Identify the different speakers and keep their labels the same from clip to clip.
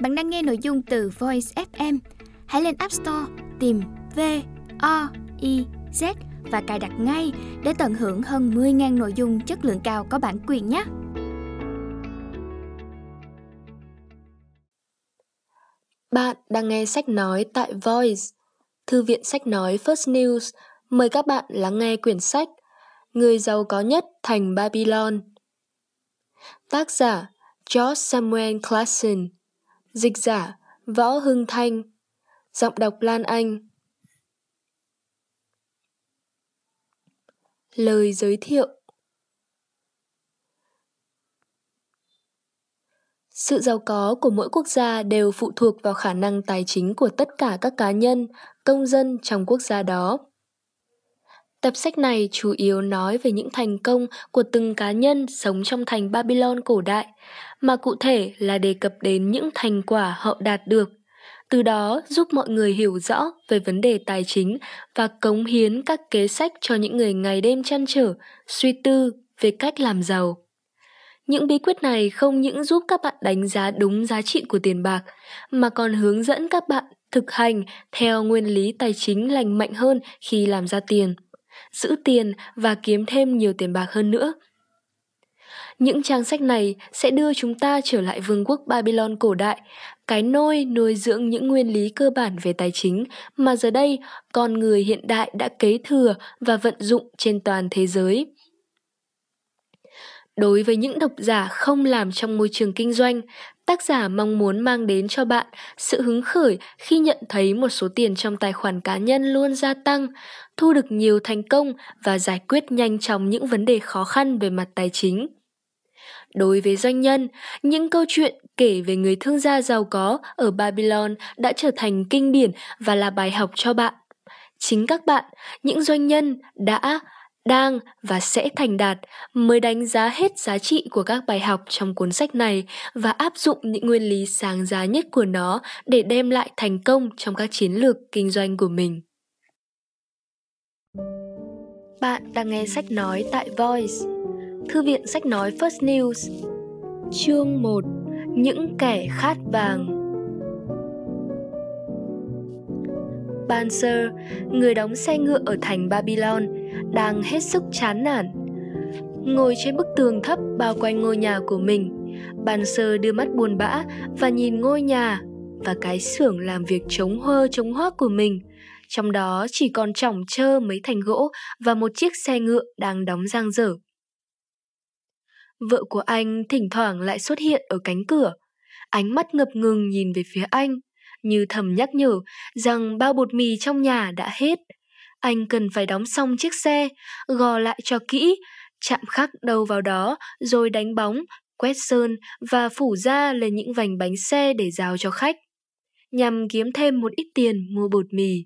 Speaker 1: Bạn đang nghe nội dung từ Voice FM. Hãy lên App Store tìm V O I Z và cài đặt ngay để tận hưởng hơn 10.000 nội dung chất lượng cao có bản quyền nhé.
Speaker 2: Bạn đang nghe sách nói tại Voice, thư viện sách nói First News. Mời các bạn lắng nghe quyển sách Người giàu có nhất thành Babylon. Tác giả George Samuel Clason Dịch giả Võ Hưng Thanh. Giọng đọc Lan Anh. Lời giới thiệu. Sự giàu có của mỗi quốc gia đều phụ thuộc vào khả năng tài chính của tất cả các cá nhân, công dân trong quốc gia đó. Tập sách này chủ yếu nói về những thành công của từng cá nhân sống trong thành Babylon cổ đại, mà cụ thể là đề cập đến những thành quả họ đạt được. Từ đó giúp mọi người hiểu rõ về vấn đề tài chính và cống hiến các kế sách cho những người ngày đêm chăn trở, suy tư về cách làm giàu. Những bí quyết này không những giúp các bạn đánh giá đúng giá trị của tiền bạc, mà còn hướng dẫn các bạn thực hành theo nguyên lý tài chính lành mạnh hơn khi làm ra tiền giữ tiền và kiếm thêm nhiều tiền bạc hơn nữa. Những trang sách này sẽ đưa chúng ta trở lại vương quốc Babylon cổ đại, cái nôi nuôi dưỡng những nguyên lý cơ bản về tài chính mà giờ đây con người hiện đại đã kế thừa và vận dụng trên toàn thế giới. Đối với những độc giả không làm trong môi trường kinh doanh, tác giả mong muốn mang đến cho bạn sự hứng khởi khi nhận thấy một số tiền trong tài khoản cá nhân luôn gia tăng, thu được nhiều thành công và giải quyết nhanh chóng những vấn đề khó khăn về mặt tài chính. Đối với doanh nhân, những câu chuyện kể về người thương gia giàu có ở Babylon đã trở thành kinh điển và là bài học cho bạn. Chính các bạn, những doanh nhân đã đang và sẽ thành đạt mới đánh giá hết giá trị của các bài học trong cuốn sách này và áp dụng những nguyên lý sáng giá nhất của nó để đem lại thành công trong các chiến lược kinh doanh của mình. Bạn đang nghe sách nói tại Voice, thư viện sách nói First News. Chương 1: Những kẻ khát vàng. Banser, người đóng xe ngựa ở thành Babylon, đang hết sức chán nản. Ngồi trên bức tường thấp bao quanh ngôi nhà của mình, Banser đưa mắt buồn bã và nhìn ngôi nhà và cái xưởng làm việc chống hơ chống hoác của mình. Trong đó chỉ còn chỏng trơ mấy thành gỗ và một chiếc xe ngựa đang đóng giang dở. Vợ của anh thỉnh thoảng lại xuất hiện ở cánh cửa, ánh mắt ngập ngừng nhìn về phía anh, như thầm nhắc nhở rằng bao bột mì trong nhà đã hết. Anh cần phải đóng xong chiếc xe, gò lại cho kỹ, chạm khắc đầu vào đó rồi đánh bóng, quét sơn và phủ da lên những vành bánh xe để giao cho khách, nhằm kiếm thêm một ít tiền mua bột mì.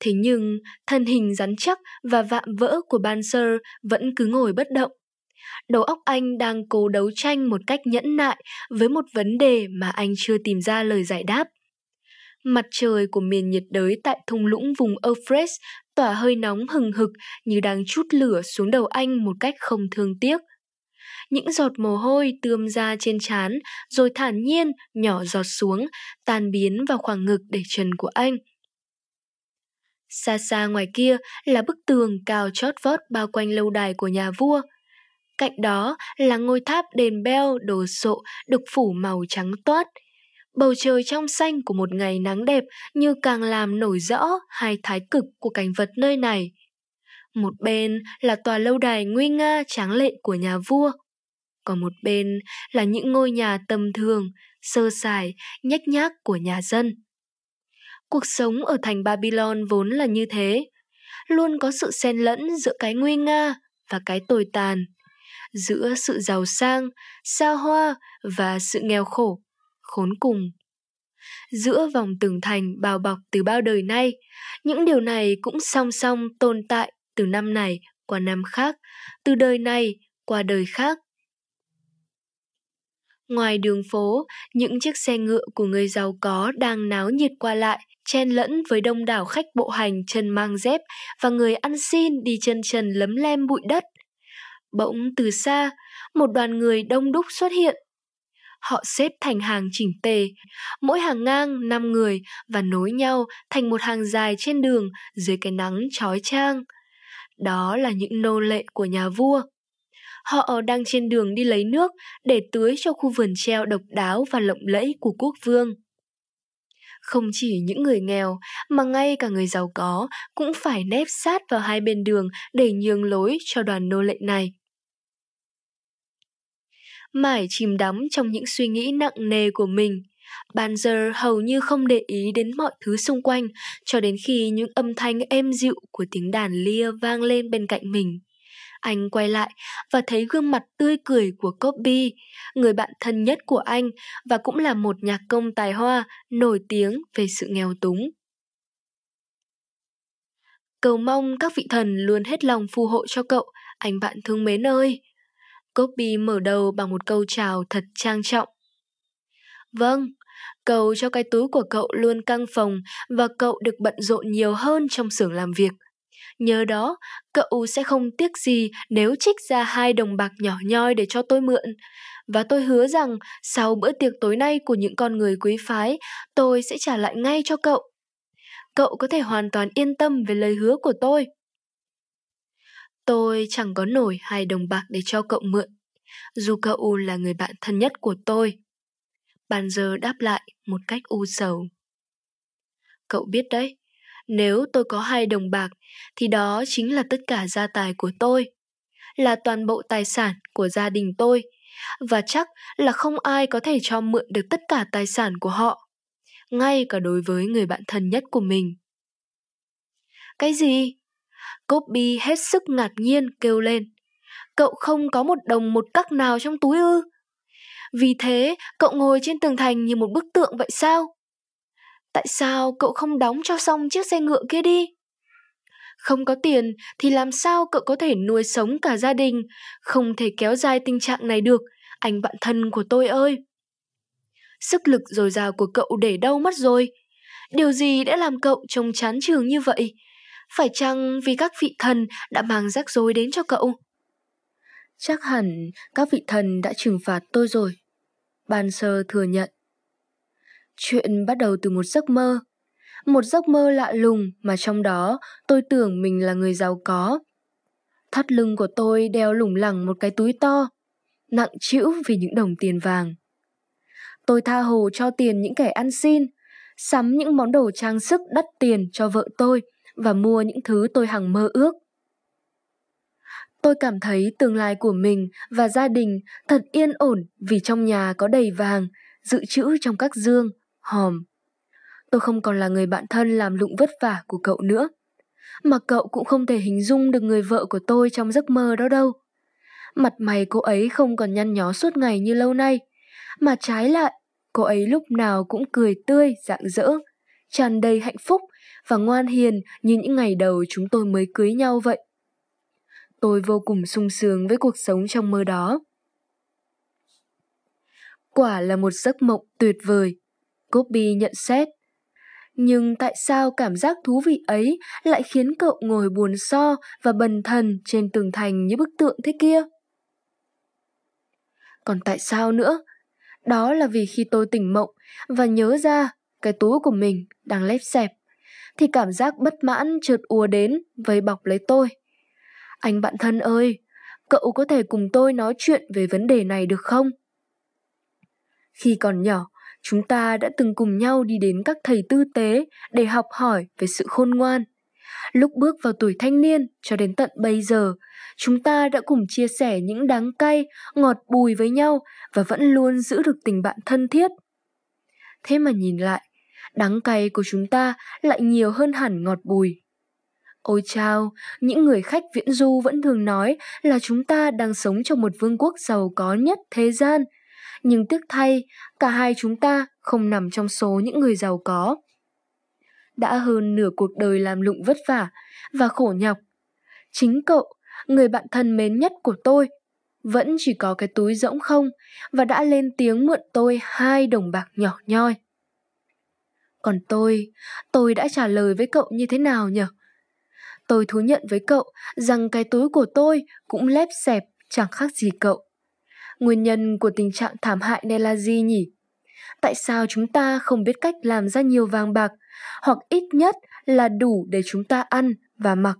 Speaker 2: Thế nhưng, thân hình rắn chắc và vạm vỡ của Banser vẫn cứ ngồi bất động, đầu óc anh đang cố đấu tranh một cách nhẫn nại với một vấn đề mà anh chưa tìm ra lời giải đáp. Mặt trời của miền nhiệt đới tại thung lũng vùng Euphrates tỏa hơi nóng hừng hực như đang chút lửa xuống đầu anh một cách không thương tiếc. Những giọt mồ hôi tươm ra trên trán rồi thản nhiên nhỏ giọt xuống, tan biến vào khoảng ngực để trần của anh. Xa xa ngoài kia là bức tường cao chót vót bao quanh lâu đài của nhà vua – Cạnh đó là ngôi tháp đền beo đồ sộ được phủ màu trắng toát. Bầu trời trong xanh của một ngày nắng đẹp như càng làm nổi rõ hai thái cực của cảnh vật nơi này. Một bên là tòa lâu đài nguy nga tráng lệ của nhà vua. Còn một bên là những ngôi nhà tầm thường, sơ sài, nhách nhác của nhà dân. Cuộc sống ở thành Babylon vốn là như thế, luôn có sự xen lẫn giữa cái nguy nga và cái tồi tàn giữa sự giàu sang, xa hoa và sự nghèo khổ, khốn cùng. Giữa vòng tường thành bao bọc từ bao đời nay, những điều này cũng song song tồn tại từ năm này qua năm khác, từ đời này qua đời khác. Ngoài đường phố, những chiếc xe ngựa của người giàu có đang náo nhiệt qua lại, chen lẫn với đông đảo khách bộ hành chân mang dép và người ăn xin đi chân trần lấm lem bụi đất. Bỗng từ xa, một đoàn người đông đúc xuất hiện. Họ xếp thành hàng chỉnh tề, mỗi hàng ngang 5 người và nối nhau thành một hàng dài trên đường dưới cái nắng chói chang. Đó là những nô lệ của nhà vua. Họ đang trên đường đi lấy nước để tưới cho khu vườn treo độc đáo và lộng lẫy của quốc vương. Không chỉ những người nghèo mà ngay cả người giàu có cũng phải nép sát vào hai bên đường để nhường lối cho đoàn nô lệ này. Mải chìm đắm trong những suy nghĩ nặng nề của mình, Banzer hầu như không để ý đến mọi thứ xung quanh cho đến khi những âm thanh êm dịu của tiếng đàn lia vang lên bên cạnh mình. Anh quay lại và thấy gương mặt tươi cười của Copy, người bạn thân nhất của anh và cũng là một nhạc công tài hoa nổi tiếng về sự nghèo túng. Cầu mong các vị thần luôn hết lòng phù hộ cho cậu, anh bạn thương mến ơi. Copy mở đầu bằng một câu chào thật trang trọng. Vâng, cầu cho cái túi của cậu luôn căng phòng và cậu được bận rộn nhiều hơn trong xưởng làm việc. Nhờ đó, cậu sẽ không tiếc gì nếu trích ra hai đồng bạc nhỏ nhoi để cho tôi mượn. Và tôi hứa rằng sau bữa tiệc tối nay của những con người quý phái, tôi sẽ trả lại ngay cho cậu. Cậu có thể hoàn toàn yên tâm về lời hứa của tôi. Tôi chẳng có nổi hai đồng bạc để cho cậu mượn, dù cậu là người bạn thân nhất của tôi. Bàn giờ đáp lại một cách u sầu. Cậu biết đấy, nếu tôi có hai đồng bạc, thì đó chính là tất cả gia tài của tôi, là toàn bộ tài sản của gia đình tôi, và chắc là không ai có thể cho mượn được tất cả tài sản của họ, ngay cả đối với người bạn thân nhất của mình. Cái gì? Copy hết sức ngạc nhiên kêu lên. Cậu không có một đồng một cắc nào trong túi ư? Vì thế, cậu ngồi trên tường thành như một bức tượng vậy sao? Tại sao cậu không đóng cho xong chiếc xe ngựa kia đi? Không có tiền thì làm sao cậu có thể nuôi sống cả gia đình, không thể kéo dài tình trạng này được, anh bạn thân của tôi ơi. Sức lực dồi dào của cậu để đâu mất rồi? Điều gì đã làm cậu trông chán trường như vậy? Phải chăng vì các vị thần đã mang rắc rối đến cho cậu? Chắc hẳn các vị thần đã trừng phạt tôi rồi. Ban sơ thừa nhận. Chuyện bắt đầu từ một giấc mơ. Một giấc mơ lạ lùng mà trong đó tôi tưởng mình là người giàu có. Thắt lưng của tôi đeo lủng lẳng một cái túi to, nặng trĩu vì những đồng tiền vàng. Tôi tha hồ cho tiền những kẻ ăn xin, sắm những món đồ trang sức đắt tiền cho vợ tôi và mua những thứ tôi hằng mơ ước. Tôi cảm thấy tương lai của mình và gia đình thật yên ổn vì trong nhà có đầy vàng, dự trữ trong các dương, hòm. Tôi không còn là người bạn thân làm lụng vất vả của cậu nữa. Mà cậu cũng không thể hình dung được người vợ của tôi trong giấc mơ đó đâu. Mặt mày cô ấy không còn nhăn nhó suốt ngày như lâu nay, mà trái lại, cô ấy lúc nào cũng cười tươi, rạng rỡ, tràn đầy hạnh phúc và ngoan hiền như những ngày đầu chúng tôi mới cưới nhau vậy. Tôi vô cùng sung sướng với cuộc sống trong mơ đó. Quả là một giấc mộng tuyệt vời. Copy nhận xét. Nhưng tại sao cảm giác thú vị ấy lại khiến cậu ngồi buồn so và bần thần trên tường thành như bức tượng thế kia? Còn tại sao nữa? Đó là vì khi tôi tỉnh mộng và nhớ ra cái túi của mình đang lép xẹp, thì cảm giác bất mãn trượt ùa đến vây bọc lấy tôi. Anh bạn thân ơi, cậu có thể cùng tôi nói chuyện về vấn đề này được không? Khi còn nhỏ, chúng ta đã từng cùng nhau đi đến các thầy tư tế để học hỏi về sự khôn ngoan. Lúc bước vào tuổi thanh niên cho đến tận bây giờ, chúng ta đã cùng chia sẻ những đắng cay, ngọt bùi với nhau và vẫn luôn giữ được tình bạn thân thiết. Thế mà nhìn lại, đắng cay của chúng ta lại nhiều hơn hẳn ngọt bùi. Ôi chao, những người khách viễn du vẫn thường nói là chúng ta đang sống trong một vương quốc giàu có nhất thế gian. Nhưng tiếc thay, cả hai chúng ta không nằm trong số những người giàu có. Đã hơn nửa cuộc đời làm lụng vất vả và khổ nhọc. Chính cậu, người bạn thân mến nhất của tôi, vẫn chỉ có cái túi rỗng không và đã lên tiếng mượn tôi hai đồng bạc nhỏ nhoi. Còn tôi, tôi đã trả lời với cậu như thế nào nhỉ? Tôi thú nhận với cậu rằng cái túi của tôi cũng lép xẹp chẳng khác gì cậu. Nguyên nhân của tình trạng thảm hại này là gì nhỉ? Tại sao chúng ta không biết cách làm ra nhiều vàng bạc, hoặc ít nhất là đủ để chúng ta ăn và mặc?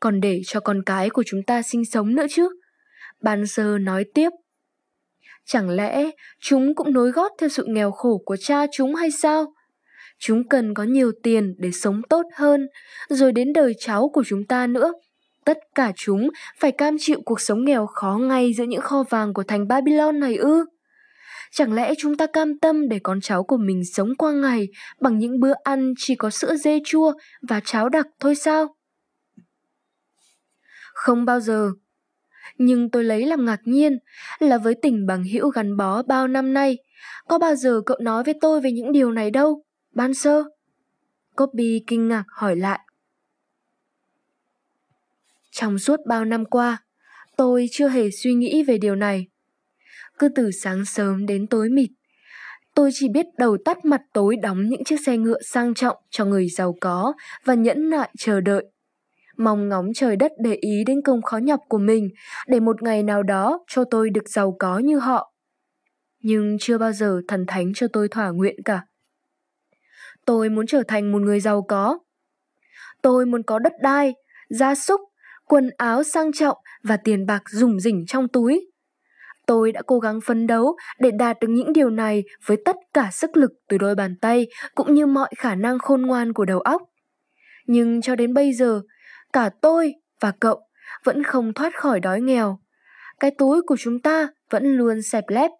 Speaker 2: Còn để cho con cái của chúng ta sinh sống nữa chứ? Ban sơ nói tiếp. Chẳng lẽ chúng cũng nối gót theo sự nghèo khổ của cha chúng hay sao? Chúng cần có nhiều tiền để sống tốt hơn, rồi đến đời cháu của chúng ta nữa. Tất cả chúng phải cam chịu cuộc sống nghèo khó ngay giữa những kho vàng của thành Babylon này ư? Chẳng lẽ chúng ta cam tâm để con cháu của mình sống qua ngày bằng những bữa ăn chỉ có sữa dê chua và cháo đặc thôi sao? Không bao giờ. Nhưng tôi lấy làm ngạc nhiên là với tình bằng hữu gắn bó bao năm nay, có bao giờ cậu nói với tôi về những điều này đâu, ban sơ? Copy kinh ngạc hỏi lại. Trong suốt bao năm qua, tôi chưa hề suy nghĩ về điều này. Cứ từ sáng sớm đến tối mịt, tôi chỉ biết đầu tắt mặt tối đóng những chiếc xe ngựa sang trọng cho người giàu có và nhẫn nại chờ đợi. Mong ngóng trời đất để ý đến công khó nhọc của mình để một ngày nào đó cho tôi được giàu có như họ. Nhưng chưa bao giờ thần thánh cho tôi thỏa nguyện cả. Tôi muốn trở thành một người giàu có. Tôi muốn có đất đai, gia súc, quần áo sang trọng và tiền bạc rủng rỉnh trong túi. Tôi đã cố gắng phấn đấu để đạt được những điều này với tất cả sức lực từ đôi bàn tay cũng như mọi khả năng khôn ngoan của đầu óc. Nhưng cho đến bây giờ, cả tôi và cậu vẫn không thoát khỏi đói nghèo. Cái túi của chúng ta vẫn luôn xẹp lép.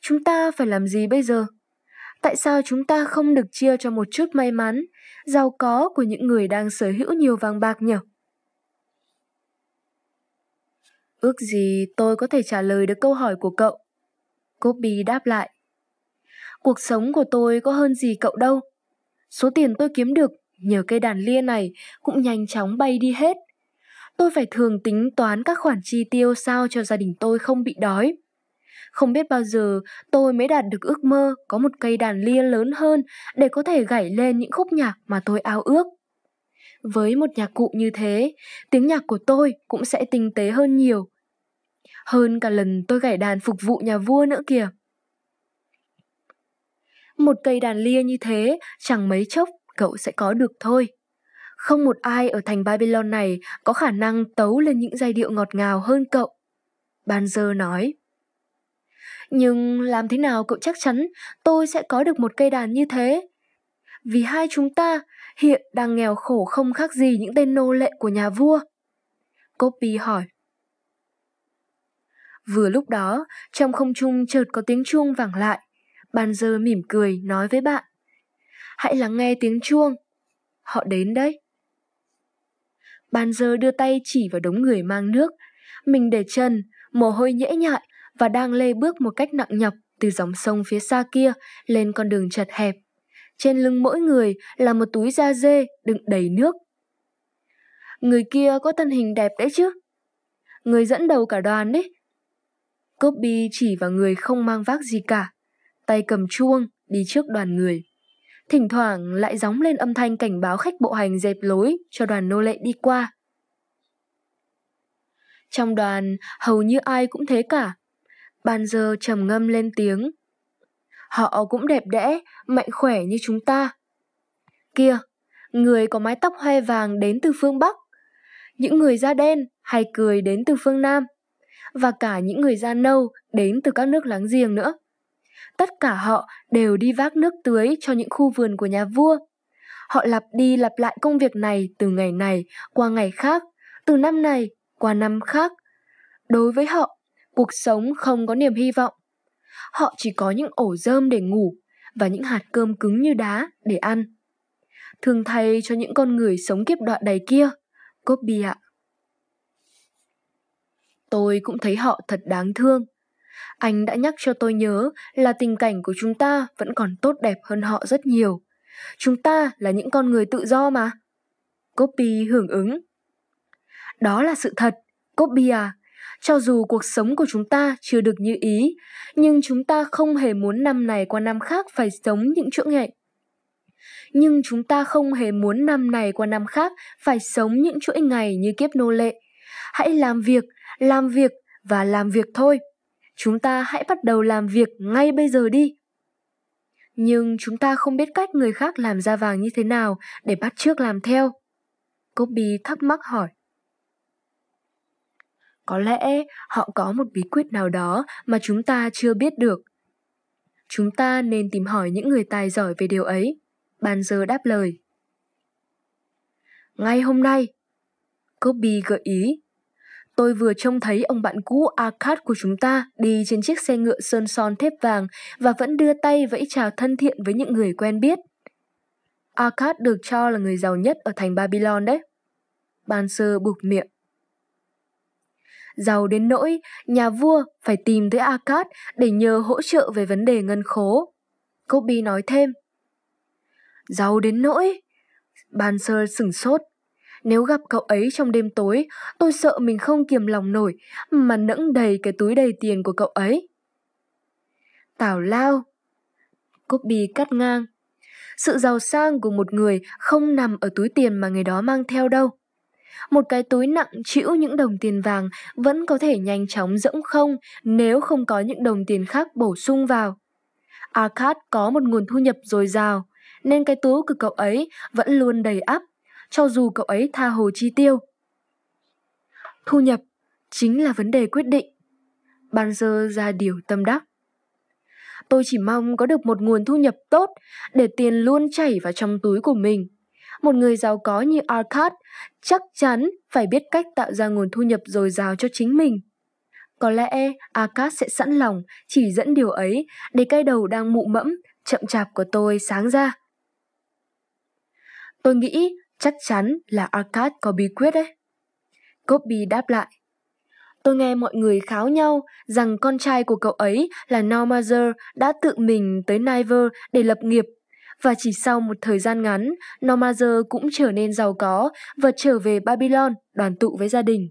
Speaker 2: Chúng ta phải làm gì bây giờ? Tại sao chúng ta không được chia cho một chút may mắn, giàu có của những người đang sở hữu nhiều vàng bạc nhỉ? Ước gì tôi có thể trả lời được câu hỏi của cậu. Copy đáp lại. Cuộc sống của tôi có hơn gì cậu đâu. Số tiền tôi kiếm được nhờ cây đàn lia này cũng nhanh chóng bay đi hết. Tôi phải thường tính toán các khoản chi tiêu sao cho gia đình tôi không bị đói. Không biết bao giờ tôi mới đạt được ước mơ có một cây đàn lia lớn hơn để có thể gảy lên những khúc nhạc mà tôi ao ước. Với một nhạc cụ như thế, tiếng nhạc của tôi cũng sẽ tinh tế hơn nhiều. Hơn cả lần tôi gảy đàn phục vụ nhà vua nữa kìa. Một cây đàn lia như thế chẳng mấy chốc cậu sẽ có được thôi. Không một ai ở thành Babylon này có khả năng tấu lên những giai điệu ngọt ngào hơn cậu. Banzer nói. Nhưng làm thế nào cậu chắc chắn tôi sẽ có được một cây đàn như thế? Vì hai chúng ta hiện đang nghèo khổ không khác gì những tên nô lệ của nhà vua. Copy hỏi. Vừa lúc đó, trong không trung chợt có tiếng chuông vẳng lại. Banzer mỉm cười nói với bạn. Hãy lắng nghe tiếng chuông. Họ đến đấy. Banzer đưa tay chỉ vào đống người mang nước. Mình để chân, mồ hôi nhễ nhại và đang lê bước một cách nặng nhọc từ dòng sông phía xa kia lên con đường chật hẹp. Trên lưng mỗi người là một túi da dê đựng đầy nước. Người kia có thân hình đẹp đấy chứ. Người dẫn đầu cả đoàn đấy. Copy chỉ vào người không mang vác gì cả, tay cầm chuông đi trước đoàn người. Thỉnh thoảng lại gióng lên âm thanh cảnh báo khách bộ hành dẹp lối cho đoàn nô lệ đi qua. Trong đoàn, hầu như ai cũng thế cả. Ban giờ trầm ngâm lên tiếng. Họ cũng đẹp đẽ, mạnh khỏe như chúng ta. Kia, người có mái tóc hoe vàng đến từ phương Bắc. Những người da đen hay cười đến từ phương Nam. Và cả những người da nâu đến từ các nước láng giềng nữa. Tất cả họ đều đi vác nước tưới cho những khu vườn của nhà vua. Họ lặp đi lặp lại công việc này từ ngày này qua ngày khác, từ năm này qua năm khác. Đối với họ, cuộc sống không có niềm hy vọng. Họ chỉ có những ổ rơm để ngủ và những hạt cơm cứng như đá để ăn. Thường thay cho những con người sống kiếp đoạn đầy kia, Copy ạ. Tôi cũng thấy họ thật đáng thương. Anh đã nhắc cho tôi nhớ là tình cảnh của chúng ta vẫn còn tốt đẹp hơn họ rất nhiều. Chúng ta là những con người tự do mà. Copy hưởng ứng. Đó là sự thật, Copy à. Cho dù cuộc sống của chúng ta chưa được như ý, nhưng chúng ta không hề muốn năm này qua năm khác phải sống những chuỗi ngày. Nhưng chúng ta không hề muốn năm này qua năm khác phải sống những chuỗi ngày như kiếp nô lệ. Hãy làm việc, làm việc và làm việc thôi. Chúng ta hãy bắt đầu làm việc ngay bây giờ đi. Nhưng chúng ta không biết cách người khác làm ra vàng như thế nào để bắt chước làm theo. Kobe thắc mắc hỏi. Có lẽ họ có một bí quyết nào đó mà chúng ta chưa biết được. Chúng ta nên tìm hỏi những người tài giỏi về điều ấy. bàn giờ đáp lời. Ngay hôm nay, Kobe gợi ý. Tôi vừa trông thấy ông bạn cũ Arcad của chúng ta đi trên chiếc xe ngựa sơn son thép vàng và vẫn đưa tay vẫy chào thân thiện với những người quen biết. Arcad được cho là người giàu nhất ở thành Babylon đấy. Ban sơ buộc miệng. Giàu đến nỗi nhà vua phải tìm tới Arcad để nhờ hỗ trợ về vấn đề ngân khố. Kobe nói thêm. Giàu đến nỗi... Ban sơ sửng sốt. Nếu gặp cậu ấy trong đêm tối, tôi sợ mình không kiềm lòng nổi mà nẫng đầy cái túi đầy tiền của cậu ấy. Tào lao. Kobe cắt ngang. Sự giàu sang của một người không nằm ở túi tiền mà người đó mang theo đâu. Một cái túi nặng chịu những đồng tiền vàng vẫn có thể nhanh chóng rỗng không nếu không có những đồng tiền khác bổ sung vào. Arcad có một nguồn thu nhập dồi dào, nên cái túi của cậu ấy vẫn luôn đầy ắp, cho dù cậu ấy tha hồ chi tiêu. Thu nhập chính là vấn đề quyết định. Ban giờ ra điều tâm đắc. Tôi chỉ mong có được một nguồn thu nhập tốt để tiền luôn chảy vào trong túi của mình. Một người giàu có như Arcad chắc chắn phải biết cách tạo ra nguồn thu nhập dồi dào cho chính mình. Có lẽ Arcad sẽ sẵn lòng chỉ dẫn điều ấy để cái đầu đang mụ mẫm, chậm chạp của tôi sáng ra. Tôi nghĩ chắc chắn là Arcad có bí quyết đấy. Copy đáp lại. Tôi nghe mọi người kháo nhau rằng con trai của cậu ấy là Normazer đã tự mình tới Niver để lập nghiệp và chỉ sau một thời gian ngắn, Normazer cũng trở nên giàu có và trở về Babylon đoàn tụ với gia đình.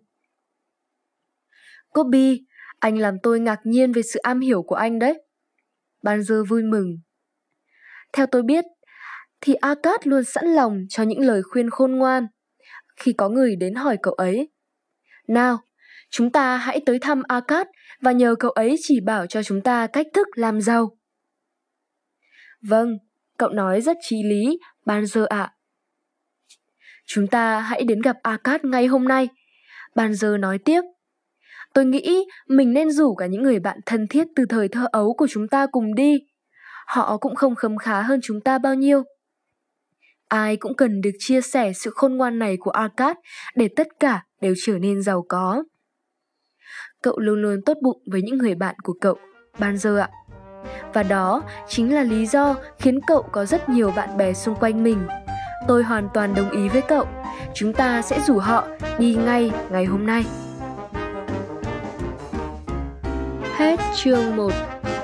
Speaker 2: Copy, anh làm tôi ngạc nhiên về sự am hiểu của anh đấy. Banzer vui mừng. Theo tôi biết, thì Akat luôn sẵn lòng cho những lời khuyên khôn ngoan. Khi có người đến hỏi cậu ấy, Nào, chúng ta hãy tới thăm Akat và nhờ cậu ấy chỉ bảo cho chúng ta cách thức làm giàu. Vâng, Cậu nói rất trí lý, Ban giờ ạ. Chúng ta hãy đến gặp Akat ngay hôm nay. Ban giờ nói tiếp. Tôi nghĩ mình nên rủ cả những người bạn thân thiết từ thời thơ ấu của chúng ta cùng đi. Họ cũng không khấm khá hơn chúng ta bao nhiêu. Ai cũng cần được chia sẻ sự khôn ngoan này của Arcad để tất cả đều trở nên giàu có. Cậu luôn luôn tốt bụng với những người bạn của cậu, Ban giờ ạ. Và đó chính là lý do khiến cậu có rất nhiều bạn bè xung quanh mình. Tôi hoàn toàn đồng ý với cậu. Chúng ta sẽ rủ họ đi ngay ngày hôm nay. Hết chương 1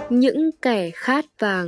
Speaker 2: Những kẻ khát vàng